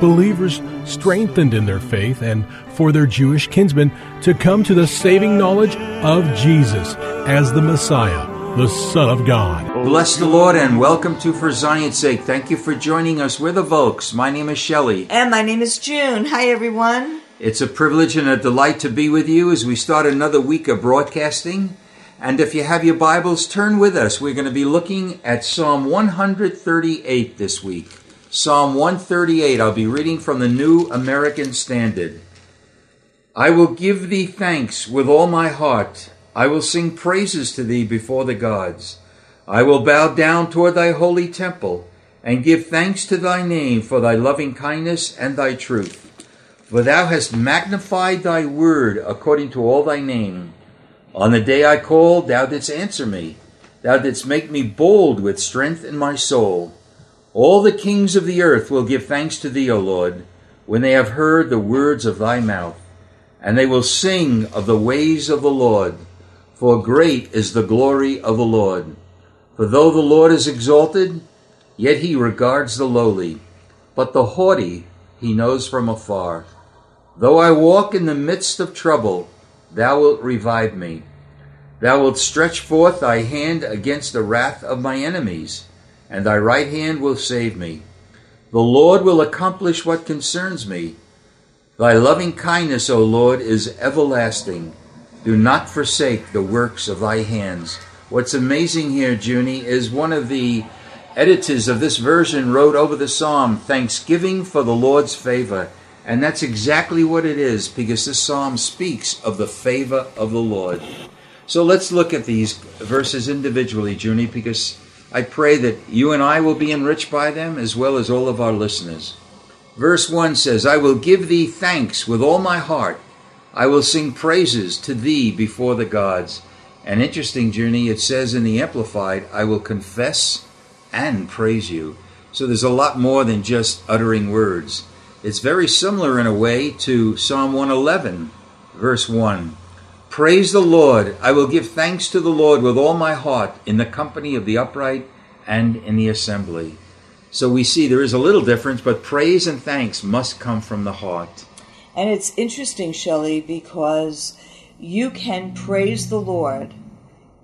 Believers strengthened in their faith and for their Jewish kinsmen to come to the saving knowledge of Jesus as the Messiah, the Son of God. Bless the Lord and welcome to For Zion's Sake. Thank you for joining us. We're the Volks. My name is Shelley. And my name is June. Hi, everyone. It's a privilege and a delight to be with you as we start another week of broadcasting. And if you have your Bibles, turn with us. We're going to be looking at Psalm 138 this week. Psalm 138, I'll be reading from the New American Standard. I will give thee thanks with all my heart. I will sing praises to thee before the gods. I will bow down toward thy holy temple and give thanks to thy name for thy loving kindness and thy truth. For thou hast magnified thy word according to all thy name. On the day I called, thou didst answer me. Thou didst make me bold with strength in my soul. All the kings of the earth will give thanks to thee, O Lord, when they have heard the words of thy mouth, and they will sing of the ways of the Lord, for great is the glory of the Lord. For though the Lord is exalted, yet he regards the lowly, but the haughty he knows from afar. Though I walk in the midst of trouble, thou wilt revive me. Thou wilt stretch forth thy hand against the wrath of my enemies and thy right hand will save me. The Lord will accomplish what concerns me. Thy loving kindness, O Lord, is everlasting. Do not forsake the works of thy hands. What's amazing here, Junie, is one of the editors of this version wrote over the psalm, Thanksgiving for the Lord's favor. And that's exactly what it is, because this psalm speaks of the favor of the Lord. So let's look at these verses individually, Junie, because I pray that you and I will be enriched by them as well as all of our listeners. Verse 1 says, I will give thee thanks with all my heart. I will sing praises to thee before the gods. An interesting journey, it says in the Amplified, I will confess and praise you. So there's a lot more than just uttering words. It's very similar in a way to Psalm 111, verse 1. Praise the Lord. I will give thanks to the Lord with all my heart in the company of the upright and in the assembly. So we see there is a little difference, but praise and thanks must come from the heart. And it's interesting, Shelley, because you can praise the Lord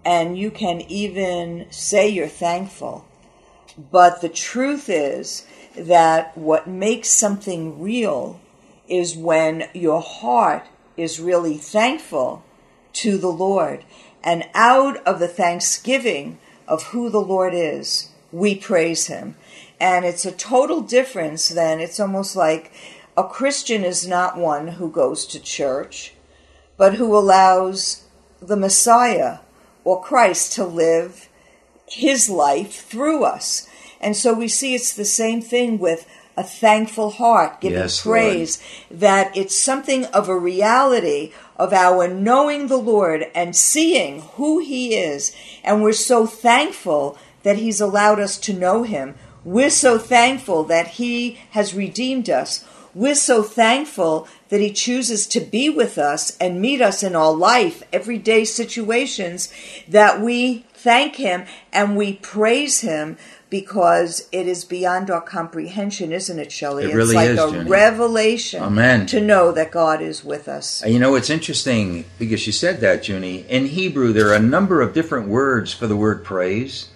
and you can even say you're thankful. But the truth is that what makes something real is when your heart is really thankful to the Lord. And out of the thanksgiving of who the Lord is, we praise him. And it's a total difference then. It's almost like a Christian is not one who goes to church, but who allows the Messiah or Christ to live his life through us. And so we see it's the same thing with a thankful heart, giving Yes, praise, that it's something of a reality of our knowing the Lord and seeing who He is. And we're so thankful that He's allowed us to know Him. We're so thankful that He has redeemed us. We're so thankful that He chooses to be with us and meet us in our life, everyday situations, that we thank Him and we praise Him because it is beyond our comprehension, isn't it, Shelley? It really it's like is, a Jenny. revelation Amen. to know that God is with us. Uh, you know, it's interesting because you said that, Junie. In Hebrew, there are a number of different words for the word praise,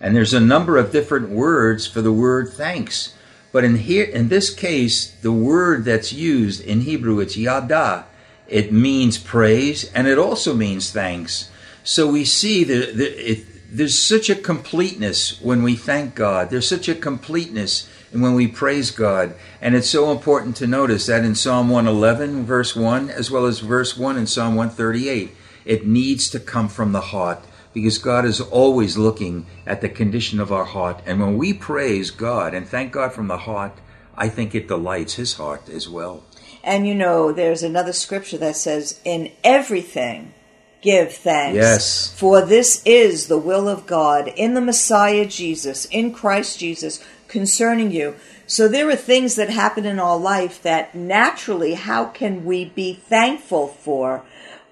and there's a number of different words for the word thanks. But in here, in this case, the word that's used in Hebrew, it's yada. it means praise, and it also means thanks. So we see that there's such a completeness when we thank God. There's such a completeness when we praise God. And it's so important to notice that in Psalm 111, verse 1, as well as verse 1 in Psalm 138, it needs to come from the heart because God is always looking at the condition of our heart. And when we praise God and thank God from the heart, I think it delights his heart as well. And you know, there's another scripture that says, In everything give thanks. Yes. For this is the will of God in the Messiah Jesus, in Christ Jesus, concerning you. So there are things that happen in our life that naturally, how can we be thankful for?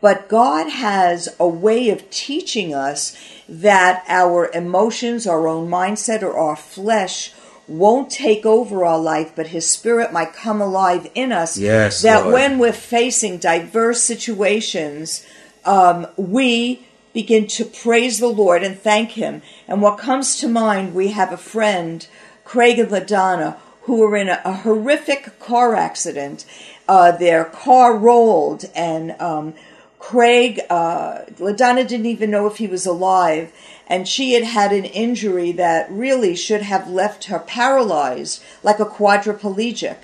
But God has a way of teaching us that our emotions, our own mindset, or our flesh won't take over our life, but His Spirit might come alive in us. Yes, that Lord. when we're facing diverse situations, um, we begin to praise the Lord and thank Him. And what comes to mind, we have a friend, Craig and LaDonna, who were in a, a horrific car accident. Uh, their car rolled, and um, Craig, uh, LaDonna didn't even know if he was alive, and she had had an injury that really should have left her paralyzed, like a quadriplegic.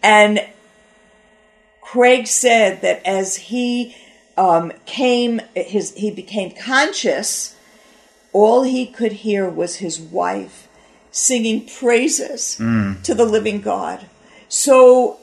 And Craig said that as he um, came, his he became conscious. All he could hear was his wife singing praises to the living God. So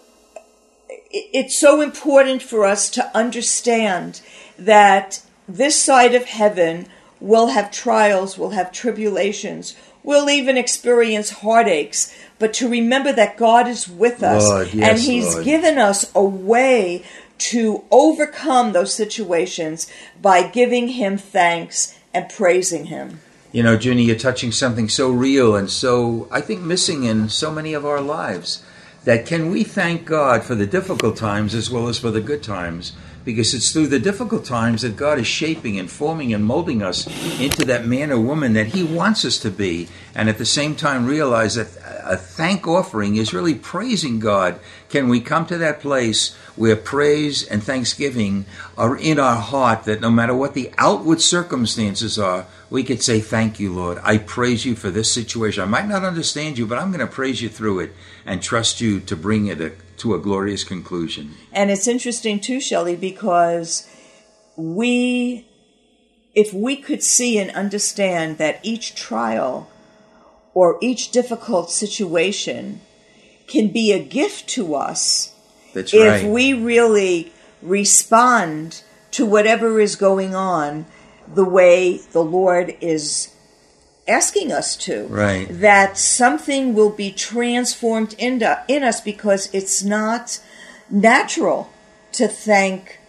it's so important for us to understand that this side of heaven will have trials, will have tribulations, we'll even experience heartaches, but to remember that God is with us Lord, yes, and He's Lord. given us a way to overcome those situations by giving Him thanks and praising Him. You know, Junie, you're touching something so real and so, I think, missing in so many of our lives. That can we thank God for the difficult times as well as for the good times? Because it's through the difficult times that God is shaping and forming and molding us into that man or woman that He wants us to be. And at the same time, realize that a thank offering is really praising God. Can we come to that place where praise and thanksgiving are in our heart that no matter what the outward circumstances are, we could say, Thank you, Lord. I praise you for this situation. I might not understand you, but I'm going to praise you through it and trust you to bring it a, to a glorious conclusion. And it's interesting too, Shelley, because we, if we could see and understand that each trial or each difficult situation can be a gift to us That's if right. we really respond to whatever is going on the way the Lord is asking us to. Right. That something will be transformed in, in us because it's not natural to thank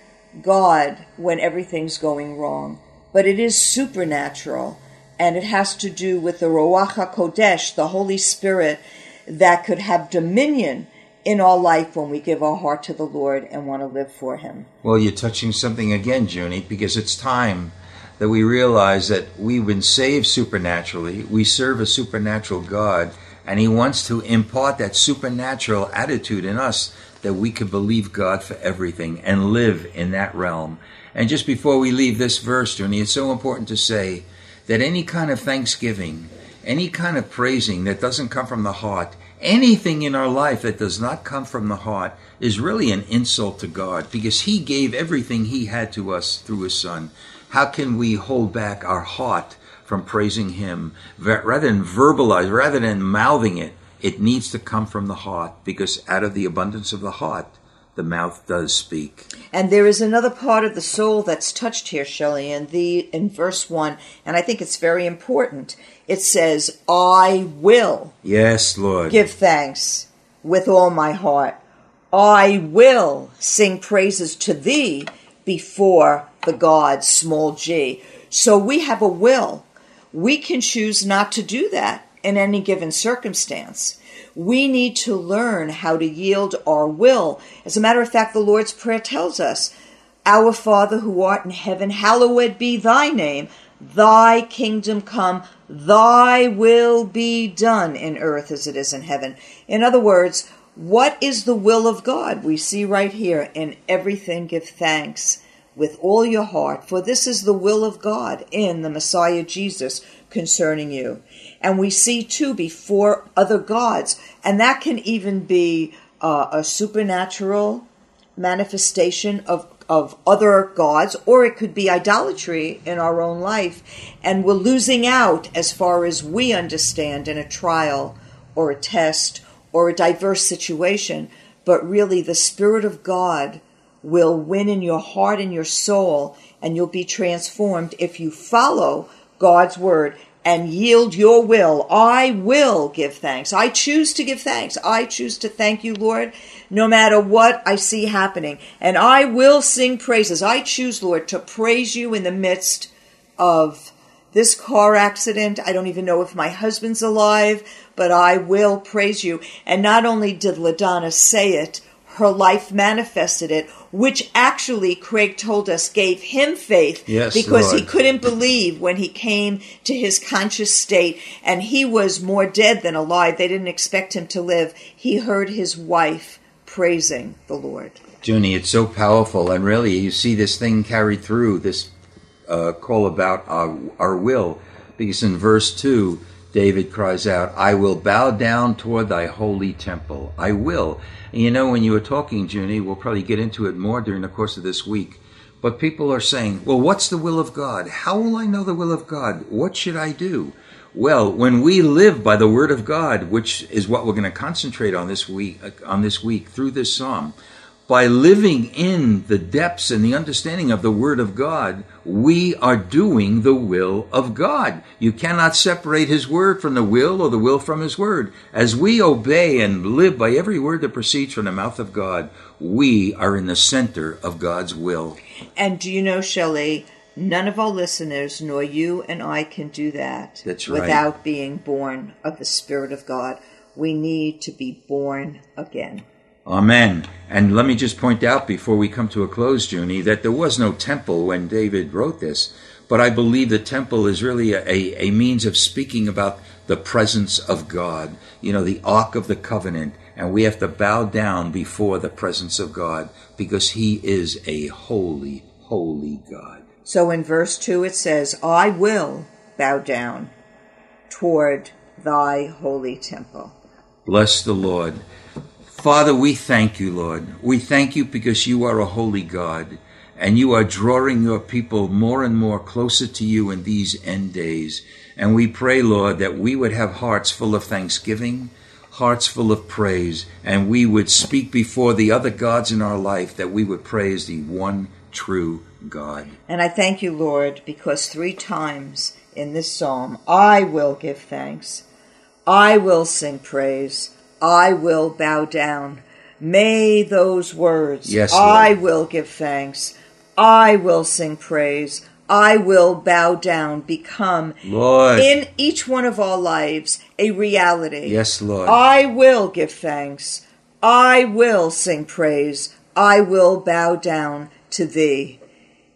God when everything's going wrong, but it is supernatural. And it has to do with the Ruach HaKodesh, the Holy Spirit, that could have dominion in our life when we give our heart to the Lord and want to live for Him. Well, you're touching something again, Junie, because it's time that we realize that we've been saved supernaturally. We serve a supernatural God, and He wants to impart that supernatural attitude in us that we could believe God for everything and live in that realm. And just before we leave this verse, Junie, it's so important to say that any kind of thanksgiving, any kind of praising that doesn't come from the heart, anything in our life that does not come from the heart is really an insult to God because He gave everything He had to us through His Son. How can we hold back our heart from praising Him rather than verbalize, rather than mouthing it? It needs to come from the heart because out of the abundance of the heart, the mouth does speak. And there is another part of the soul that's touched here, Shelley, in the in verse one, and I think it's very important. It says, "I will Yes, Lord. give thanks with all my heart. I will sing praises to thee before the gods, small g." So we have a will. We can choose not to do that in any given circumstance. We need to learn how to yield our will. As a matter of fact, the Lord's Prayer tells us, Our Father who art in heaven, hallowed be thy name. Thy kingdom come, thy will be done in earth as it is in heaven. In other words, What is the will of God? We see right here in everything give thanks with all your heart, for this is the will of God in the Messiah Jesus concerning you. And we see too before other gods, and that can even be uh, a supernatural manifestation of of other gods, or it could be idolatry in our own life, and we're losing out as far as we understand in a trial or a test or a diverse situation. But really, the Spirit of God will win in your heart and your soul, and you'll be transformed if you follow God's word and yield your will. I will give thanks. I choose to give thanks. I choose to thank you, Lord, no matter what I see happening. And I will sing praises. I choose, Lord, to praise you in the midst of this car accident. I don't even know if my husband's alive, but I will praise you. And not only did LaDonna say it, her life manifested it, which actually Craig told us gave him faith yes, because Lord. he couldn't believe when he came to his conscious state and he was more dead than alive. They didn't expect him to live. He heard his wife praising the Lord. Junie, it's so powerful, and really, you see this thing carried through this uh, call about our, our will, because in verse 2, David cries out, I will bow down toward thy holy temple. I will. And you know, when you were talking, Junie, we'll probably get into it more during the course of this week. But people are saying, well, what's the will of God? How will I know the will of God? What should I do? Well, when we live by the word of God, which is what we're going to concentrate on this week, uh, on this week through this psalm, by living in the depths and the understanding of the Word of God, we are doing the will of God. You cannot separate His Word from the will or the will from His Word. As we obey and live by every word that proceeds from the mouth of God, we are in the center of God's will. And do you know, Shelley, none of our listeners, nor you and I, can do that That's right. without being born of the Spirit of God. We need to be born again. Amen. And let me just point out before we come to a close, Junie, that there was no temple when David wrote this, but I believe the temple is really a, a, means of speaking about the presence of God, you know, the Ark of the Covenant, and we have to bow down before the presence of God because He is a holy, holy God. So in verse 2 it says, I will bow down toward thy holy temple. Bless the Lord. Father, we thank you, Lord. We thank you because you are a holy God and you are drawing your people more and more closer to you in these end days. And we pray, Lord, that we would have hearts full of thanksgiving, hearts full of praise, and we would speak before the other gods in our life that we would praise the one true God. And I thank you, Lord, because three times in this psalm, I will give thanks, I will sing praise. I will bow down. May those words, yes, I will give thanks, I will sing praise, I will bow down, become Lord. in each one of our lives a reality. Yes, Lord. I will give thanks, I will sing praise, I will bow down to thee.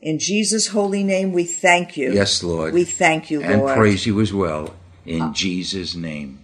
In Jesus' holy name, we thank you. Yes, Lord. We thank you, Lord. And praise you as well. In uh, Jesus' name.